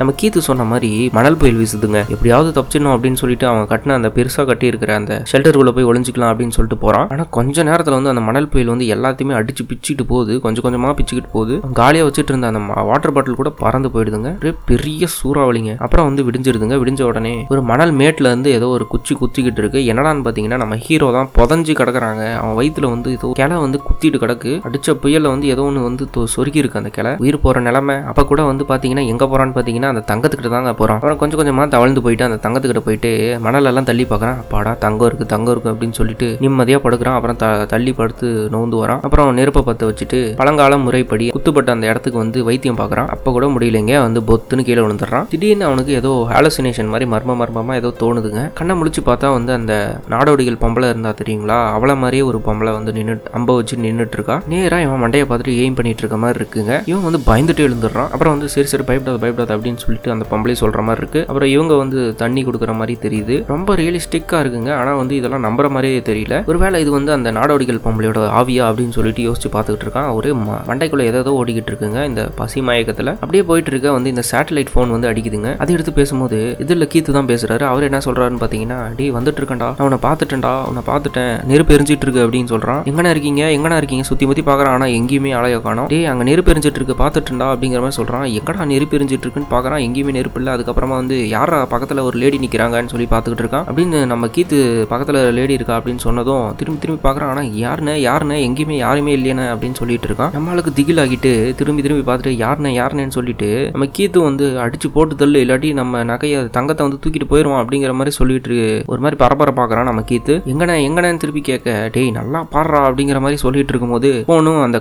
நம்ம கீத்து சொன்ன மாதிரி மணல் புயல் வீசுதுங்க. எப்படியாவது தப்பிச்சிடணும் அப்படின்னு சொல்லிட்டு அவன் கட்டின அந்த பெருசாக கட்டி இருக்கிற அந்த ஷெல்டருக்குள்ள போய் ஒளிஞ்சிக்கலாம் அப்படின்னு சொல்லிட்டு போறான். ஆனால் கொஞ்ச நேரத்தில் வந்து அந்த மணல் புயல் வந்து எல்லாத்தையுமே அடிச்சு பிச்சுட்டு போகுது. கொஞ்சம் கொஞ்சமாக பிச்சுக்கிட்டு போகுது. காலியாக வச்சுட்டு இருந்த அந்த வாட்டர் பாட்டில் கூட பறந்து போயிடுதுங்க. ஒரே பெரிய சூறாவளிங்க. அப்புறம் வந்து விடிஞ்சிருதுங்க. விடிஞ்ச உடனே ஒரு மணல் மேட்ல இருந்து ஏதோ ஒரு குச்சி குத்திக்கிட்டு இருக்கு. என்னடான்னு பார்த்தீங்கன்னா நம்ம ஹீரோ தான் புதஞ்சு கிடக்குறாங்க. அவன் வயிற்றுல வந்து ஏதோ கிளை வந்து குத்திட்டு கிடக்கு. அடிச்ச புயல்ல வந்து ஏதோ ஒன்று வந்து தொ- சொருகி இருக்கு அந்த கிளை. உயிர் போற நிலைமை. அப்ப கூட வந்து பாத்தீங்கன்னா எங்க போறான்னு பார்த்தீங்கன்னா அந்த தங்கத்துக்கிட்ட தாங்க போகிறான் அப்புறம் கொஞ்சம் கொஞ்சமாக தவழ்ந்து போயிட்டு அந்த தங்கத்துக்கிட்ட போயிட்டு மணலெல்லாம் தள்ளி பார்க்குறான் அப்பாடா தங்கம் இருக்கு தங்கம் இருக்கு அப்படின்னு சொல்லிட்டு நிம்மதியாக படுக்கிறான். அப்புறம் த- தள்ளி படுத்து நோந்து வரான். அப்புறம் நெருப்பை பற்ற வச்சுட்டு பழங்கால முறைப்படி குத்துப்பட்ட அந்த இடத்துக்கு வந்து வைத்தியம் பார்க்குறான் அப்போ கூட முடியலைங்க வந்து பொத்துன்னு கீழே விழுந்துடுறான். திடீர்னு அவனுக்கு ஏதோ ஹாலோசினேஷன் மாதிரி மர்ம மர்மமாக ஏதோ தோணுதுங்க. கண்ணை முழிச்சு பார்த்தா வந்து அந்த நாடோடிகள் பொம்பளை இருந்தா தெரியுங்களா? அவள மாதிரியே ஒரு பொம்பளை வந்து நின்று அம்ப வச்சு நின்றுட்டு இருக்கா நேராக இவன் மண்டையை பார்த்துட்டு எய்ம் பண்ணிட்டு இருக்க மாதிரி இருக்குங்க. இவன் வந்து பயந்துட்டு எழுந்துடுறான். அப்புறம் வந்து சரி சரி பயப்படாத பயப்படாத அப்படின்னு அப்படின்னு சொல்லிட்டு அந்த பொம்பளை சொல்ற மாதிரி இருக்கு. அப்புறம் இவங்க வந்து தண்ணி கொடுக்குற மாதிரி தெரியுது. ரொம்ப ரியலிஸ்டிக்கா இருக்குங்க. ஆனா வந்து இதெல்லாம் நம்புற மாதிரியே தெரியல. ஒருவேளை இது வந்து அந்த நாடோடிகள் பொம்பளையோட ஆவியா அப்படின்னு சொல்லிட்டு யோசிச்சு பார்த்துக்கிட்டு இருக்கான். ஒரே ம- மண்டைக்குள்ள ஏதோ ஓடிக்கிட்டு இருக்குங்க இந்த பசி மயக்கத்துல. அப்படியே போயிட்டு இருக்க வந்து இந்த சேட்டலைட் ஃபோன் வந்து அடிக்குதுங்க. அதை எடுத்து பேசும்போது இதுல கீத்து தான் பேசுறாரு. அவர் என்ன சொல்றாருன்னு பாத்தீங்கன்னா அடி வந்துட்டு இருக்கேன்டா அவனை உன்னை பார்த்துட்டேன்டா. உன்னை பார்த்துட்டேன். நெருப்பு எரிஞ்சிட்டு இருக்கு அப்படின்னு சொல்றான். எங்கண்ணா இருக்கீங்க? எங்கண்ணா இருக்கீங்க? சுத்தி முற்றி பார்க்குறான். ஆனா எங்கேயுமே ஆளைய காணும். டே அங்க நெருப்பு எரிஞ்சிட்டு இருக்கு. பார்த்துட்டேன்டா அப்படிங்கிற மாதிரி சொல்றான். எங்கடா நெருப்பு எரிஞ்சிட்டு இருக்குன்னு பார்க்குறான். எங்கேயுமே நெருப்பு இல்லை. அதுக்கப்புறமா வந்து யாரா பக்கத்தில் ஒரு லேடி நிற்கிறாங்கன்னு சொல்லி பார்த்துக்கிட்டு இருக்கான். அப்படின்னு நம்ம கீத்து பக்கத்தில் லேடி இருக்கா? அப்படின்னு சொன்னதும் திரும்பி திரும்பி பார்க்குறான். ஆனால் யாருன்னு யாருன்னு? எங்கேயுமே யாருமே இல்லையானே அப்படின்னு சொல்லிட்டு இருக்கான். நம்மளுக்கு திகில் ஆகிட்டு திரும்பி திரும்பி பார்த்துட்டு யாருன்னு யாருன்னு? சொல்லிட்டு நம்ம கீத்து வந்து அடிச்சு போட்டு தள்ளு. இல்லாட்டி நம்ம நகையை தங்கத்தை வந்து தூக்கிட்டு போயிடுவோம் அப்படிங்கிற மாதிரி சொல்லிட்டு ஒரு மாதிரி பரபர பார்க்குறான் நம்ம கீத்து. எங்கண்ணே எங்கண்ணேன்னு திருப்பி கேட்க. டேய் நல்லா பாடுறா அப்படிங்கிற மாதிரி சொல்லிட்டு இருக்கும்போது ஃபோனும் அந்த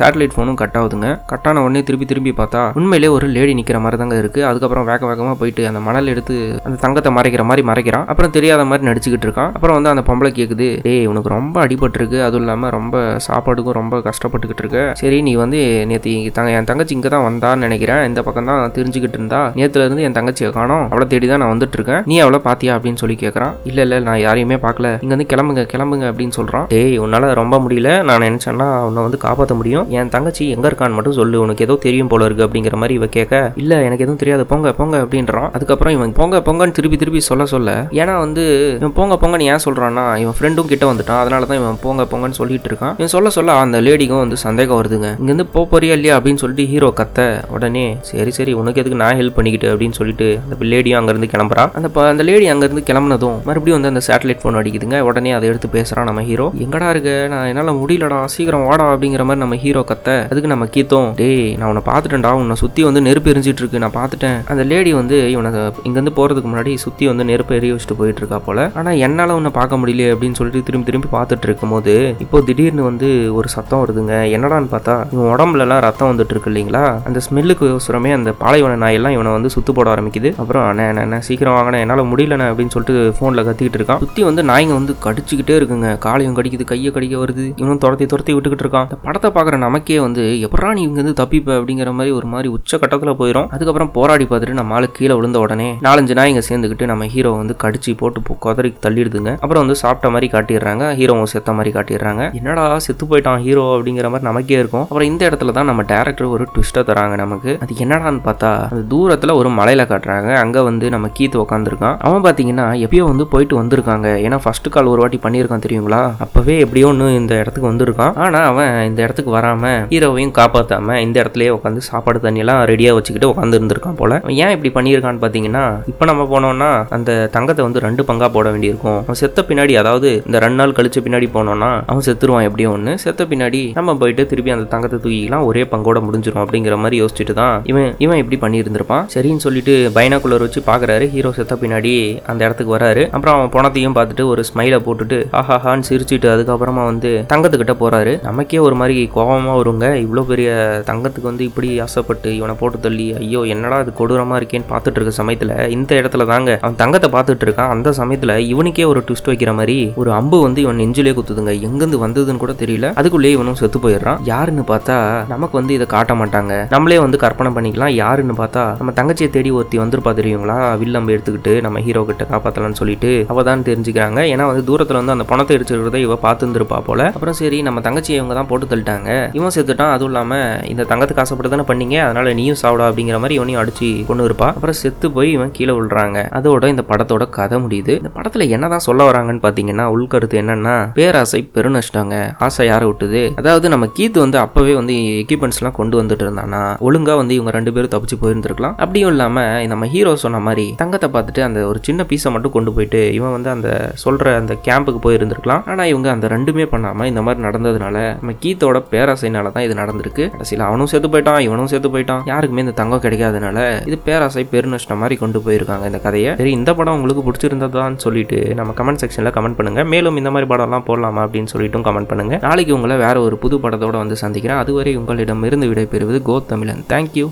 சேட்டலைட் ஃபோனும் கட் ஆகுதுங்க. கட் ஆன உடனே திருப்பி திரும்பி பார்த்தா உண்மையிலே ஒரு லேடி நிற்கிற மாதிரி தாங்க இருக்குது அதுக்கப்புறம் வேக வேகமாக போயிட்டு அந்த மணல் எடுத்து அந்த தங்கத்தை மறைக்கிற மாதிரி மறைக்கிறான். அப்புறம் தெரியாத மாதிரி நடிச்சுக்கிட்டு இருக்கான். அப்புறம் வந்து அந்த பொம்பளை கேட்குது டேய் உனக்கு ரொம்ப அடிபட்டிருக்கு. அதுவும் இல்லாமல் ரொம்ப சாப்பாடுக்கும் ரொம்ப கஷ்டப்பட்டுக்கிட்டு இருக்க. சரி நீ வந்து நேற்று தங்க என் தங்கச்சி இங்கே தான் வந்தான்னு நினைக்கிறேன். இந்த பக்கம் தான் தெரிஞ்சுக்கிட்டு இருந்தா. நேற்றுல இருந்து என் தங்கச்சியை காணோம். அவளை தேடி தான் நான் வந்துட்டு இருக்கேன். நீ அவளை பாத்தியா? அப்படின்னு சொல்லி கேட்குறான் இல்லை இல்லை நான் யாரையுமே பார்க்கல இங்கே வந்து கிளம்புங்க கிளம்புங்க அப்படின்னு சொல்கிறான் டேய் உன்னால் ரொம்ப முடியல. நான் நினச்சேன்னா உன்னை வந்து காப்பாற்ற முடியும். என் தங்கச்சி எங்கே இருக்கான்னு மட்டும் சொல்லு. உனக்கு ஏதோ தெரியும் போல இருக்கு. அப்படிங்கிற மாதிரி இவ கேட்க இல்லை எனக்கு எதுவும் தெரியாது போங்க போங்க அப்படின்றான். அதுக்கப்புறம் இவன் போங்க போங்கன்னு திருப்பி திருப்பி சொல்ல சொல்ல ஏன்னா வந்து இவன் போங்க போங்கன்னு ஏன் சொல்கிறான்னா இவன் ஃப்ரெண்டும் கிட்ட வந்துட்டான். அதனால தான் இவன் போங்க போங்கன்னு சொல்லிட்டு இருக்கான். இவன் சொல்ல சொல்ல அந்த லேடிக்கும் வந்து சந்தேகம் வருதுங்க. இங்கேருந்து போக போறியா இல்லையா? அப்படின்னு சொல்லிட்டு ஹீரோ கத்த உடனே சரி சரி உனக்கு எதுக்கு நான் ஹெல்ப் பண்ணிக்கிட்டு? அப்படின்னு சொல்லிட்டு அந்த லேடியும் அங்கேருந்து கிளம்புறா அந்த அந்த லேடி அங்கேருந்து கிளம்புனதும் மறுபடியும் வந்து அந்த சேட்டலைட் ஃபோன் அடிக்குதுங்க. உடனே அதை எடுத்து பேசுகிறான் நம்ம ஹீரோ எங்கடா இருக்க? நான் என்னால் முடியலடா. சீக்கிரம் வாடா அப்படிங்கிற மாதிரி நம்ம ஹீரோ கத்த. அதுக்கு நம்ம கீத்தோம் டேய் நான் உன்னை பார்த்துட்டேன்டா. உன்னை சுற்றி வந்து நெருப்பு எரிஞ்சிட்டு இருக்கு. நான் பார்த்துட்டேன். அந்த லேடி வந்து இவனை இங்கேருந்து போகிறதுக்கு முன்னாடி சுற்றி வந்து நெருப்பை எரிய வச்சுட்டு போயிட்டு இருக்கா போல. ஆனால் என்னால் உன்னை பார்க்க முடியல அப்படின்னு சொல்லிட்டு திரும்பி திரும்பி பார்த்துட்டு இருக்கும்போது இப்போ திடீர்னு வந்து ஒரு சத்தம் வருதுங்க. என்னடான்னு பார்த்தா இவன் உடம்புலலாம் ரத்தம் வந்துட்டு இருக்கு இல்லைங்களா? அந்த ஸ்மெல்லுக்கு ஒசரமே அந்த பாலைவன நாயெல்லாம் இவனை வந்து சுத்து போட ஆரம்பிக்குது. அப்புறம் அண்ணே என்ன சீக்கிரம் வாங்கினேன் என்னால் முடியலண்ணே அப்படின்னு சொல்லிட்டு ஃபோனில் கத்திக்கிட்டு இருக்கான். சுற்றி வந்து நாய்ங்க வந்து கடிச்சிக்கிட்டே இருக்குங்க. காலையும் கடிக்குது கையை கடிக்க வருது. இவனும் துரத்தி துரத்தி விட்டுக்கிட்டு இருக்கான். இந்த படத்தை பார்க்குற நமக்கே வந்து எப்படா நீ இங்கேருந்து தப்பிப்ப அப்படிங்கிற மாதிரி ஒரு மாதிரி உச்ச கட்டத்தில் போயிடும் அதுக்கப்புறம் போராடி பார்த்துட்டு நம்ம ஆளு கீழே விழுந்த உடனே நாலஞ்சு நாய்ங்க சேர்ந்துக்கிட்டு நம்ம ஹீரோ வந்து கடிச்சு போட்டு கொதறி தள்ளிடுதுங்க. அப்புறம் வந்து சாப்பிட்ட மாதிரி காட்டிடுறாங்க. ஹீரோவும் செத்த மாதிரி காட்டிடுறாங்க. என்னடா செத்து போயிட்டான் ஹீரோ அப்படிங்கிற மாதிரி நமக்கே இருக்கும். அப்புறம் இந்த இடத்துல தான் நம்ம டேரக்டர் ஒரு ட்விஸ்ட்டை தராங்க நமக்கு. அது என்னடான்னு பார்த்தா அது தூரத்தில் ஒரு மலையில காட்டுறாங்க. அங்கே வந்து நம்ம கீத்து உட்காந்துருக்கான் அவன் பார்த்தீங்கன்னா எப்பயோ வந்து போயிட்டு வந்திருக்காங்க. ஏன்னா ஃபர்ஸ்ட் கால் ஒரு வாட்டி பண்ணியிருக்கான் தெரியுங்களா? அப்பவே எப்படியோ ஒன்று இந்த இடத்துக்கு வந்திருக்கான். ஆனால் அவன் இந்த இடத்துக்கு வராம ஹீரோவையும் காப்பாற்றாம இந்த இடத்துலயே உட்காந்து சாப்பாடு தண்ணியெல்லாம் ரெடியாக வச்சுக்கிட்டு உட்காந்து இருந்திருக்கான் போல. அவன் ஏன் இப்படி பண்ணியிருக்கான்னு பார்த்தீங்கன்னா இப்போ நம்ம போனோம்னா அந்த தங்கத்தை வந்து ரெண்டு பங்காக போட வேண்டியிருக்கும். அவன் செத்த பின்னாடி அதாவது இந்த ரெண்டு நாள் கழிச்ச பின்னாடி போனோம்னா அவன் செத்துருவான் எப்படியும் ஒன்று செத்த பின்னாடி நம்ம போயிட்டு திருப்பி அந்த தங்கத்தை தூக்கிக்கலாம் ஒரே பங்கோட முடிஞ்சிடும் அப்படிங்கிற மாதிரி யோசிச்சுட்டு தான் இவன் இவன் இப்படி பண்ணியிருந்திருப்பான். சரின்னு சொல்லிட்டு பைனாக்குலர் வச்சு பார்க்குறாரு ஹீரோ செத்த பின்னாடி அந்த இடத்துக்கு வராரு. அப்புறம் அவன் பணத்தையும் பார்த்துட்டு ஒரு ஸ்மைலை போட்டுட்டு ஆஹாஹான்னு சிரிச்சிட்டு அதுக்கப்புறமா வந்து தங்கத்துக்கிட்ட போகிறாரு நமக்கே ஒரு மாதிரி கோபமாக வருங்க. இவ்வளோ பெரிய தங்கத்துக்கு வந்து இப்படி ஆசைப்பட்டு இவனை போட்டு தள்ளி ஐயோ என்னடா இது கொடூரமாக இருக்கேன்னு பார்த்துட்டு இருக்க சமயத்தில் இந்த இடத்துல தாங்க அவன் தங்கத்தை பார்த்துட்டு இருக்கான். அந்த சமயத்தில் இவனுக்கே ஒரு ட்விஸ்ட் வைக்கிற மாதிரி ஒரு அம்பு வந்து இவன் நெஞ்சிலே குத்துதுங்க. எங்கேருந்து வந்ததுன்னு கூட தெரியல. அதுக்குள்ளேயே இவனும் செத்து போயிடுறான். யாருன்னு பார்த்தா நமக்கு வந்து இதை காட்ட மாட்டாங்க. நம்மளே வந்து கற்பனை பண்ணிக்கலாம். யாருன்னு பார்த்தா நம்ம தங்கச்சியை தேடி ஒருத்தி வந்திருப்பா தெரியுங்களா? வில்லம்பு எடுத்துக்கிட்டு நம்ம ஹீரோ கிட்ட காப்பாற்றலாம்னு சொல்லிட்டு அவ தான் தெரிஞ்சுக்கிறாங்க. ஏன்னா வந்து தூரத்தில் வந்து அந்த பணத்தை எரிச்சிருக்கிறத இவ பார்த்துருந்துருப்பா போல. அப்புறம் சரி நம்ம தங்கச்சியை இவங்க தான் போட்டு தள்ளிட்டாங்க. இவன் செத்துட்டான். அதுவும் இல்லாமல் இந்த தங்கத்துக்கு ஆசைப்பட்டு தானே பண்ணீங்க. அதனால நீயும் சாப்பிடா அப்படிங்கிற மாதிரி இவனையும் அடிச்சு கொண்டு இருப்பா. அப்புறம் செத்து போய் இவன் கீழே விழுறாங்க. அதோட இந்த படத்தோட கதை முடியுது. இந்த படத்துல என்னதான் சொல்ல வராங்கன்னு பாத்தீங்கன்னா உள்கருத்து என்னன்னா பேராசை பெருநஷ்டங்க. ஆசை யாரை விட்டுது? அதாவது நம்ம கீத் வந்து அப்பவே வந்து எக்யூப்மெண்ட்ஸ் எல்லாம் கொண்டு வந்துட்டு இருந்தானா? ஒழுங்கா வந்து இவங்க ரெண்டு பேரும் தப்பிச்சு போயிருந்திருக்கலாம். அப்படியும் இல்லாம நம்ம ஹீரோ சொன்ன மாதிரி தங்கத்தை பார்த்துட்டு அந்த ஒரு சின்ன பீஸை மட்டும் கொண்டு போயிட்டு இவன் வந்து அந்த சொல்ற அந்த கேம்புக்கு போயிருந்திருக்கலாம். ஆனா இவங்க அந்த ரெண்டுமே பண்ணாம இந்த மாதிரி நடந்ததுனால நம்ம கீத்தோட பேராசைனால தான் இது நடந்திருக்கு. கடைசியில் அவனும் செத்து போயிட்டான் இவனும் செத்து போயிட்டான். யாருக்குமே இந்த தங்கம் கிடைக்காது. கிடைக்காதனால இது பேராசை பெருநஷ்டம் மாதிரி கொண்டு போயிருக்காங்க இந்த கதையை. சரி இந்த படம் உங்களுக்கு பிடிச்சிருந்ததான்னு சொல்லிட்டு நம்ம கமெண்ட் செக்ஷன்ல கமெண்ட் பண்ணுங்க. மேலும் இந்த மாதிரி படம்லாம் போடலாமா அப்படின்னு சொல்லிட்டும் கமெண்ட் பண்ணுங்க. நாளைக்கு உங்களை வேற ஒரு புது படத்தோட வந்து சந்திக்கிறேன். அதுவரை உங்களிடம் இருந்து விடைபெறுவது கோ தமிழன் தேங்க்யூ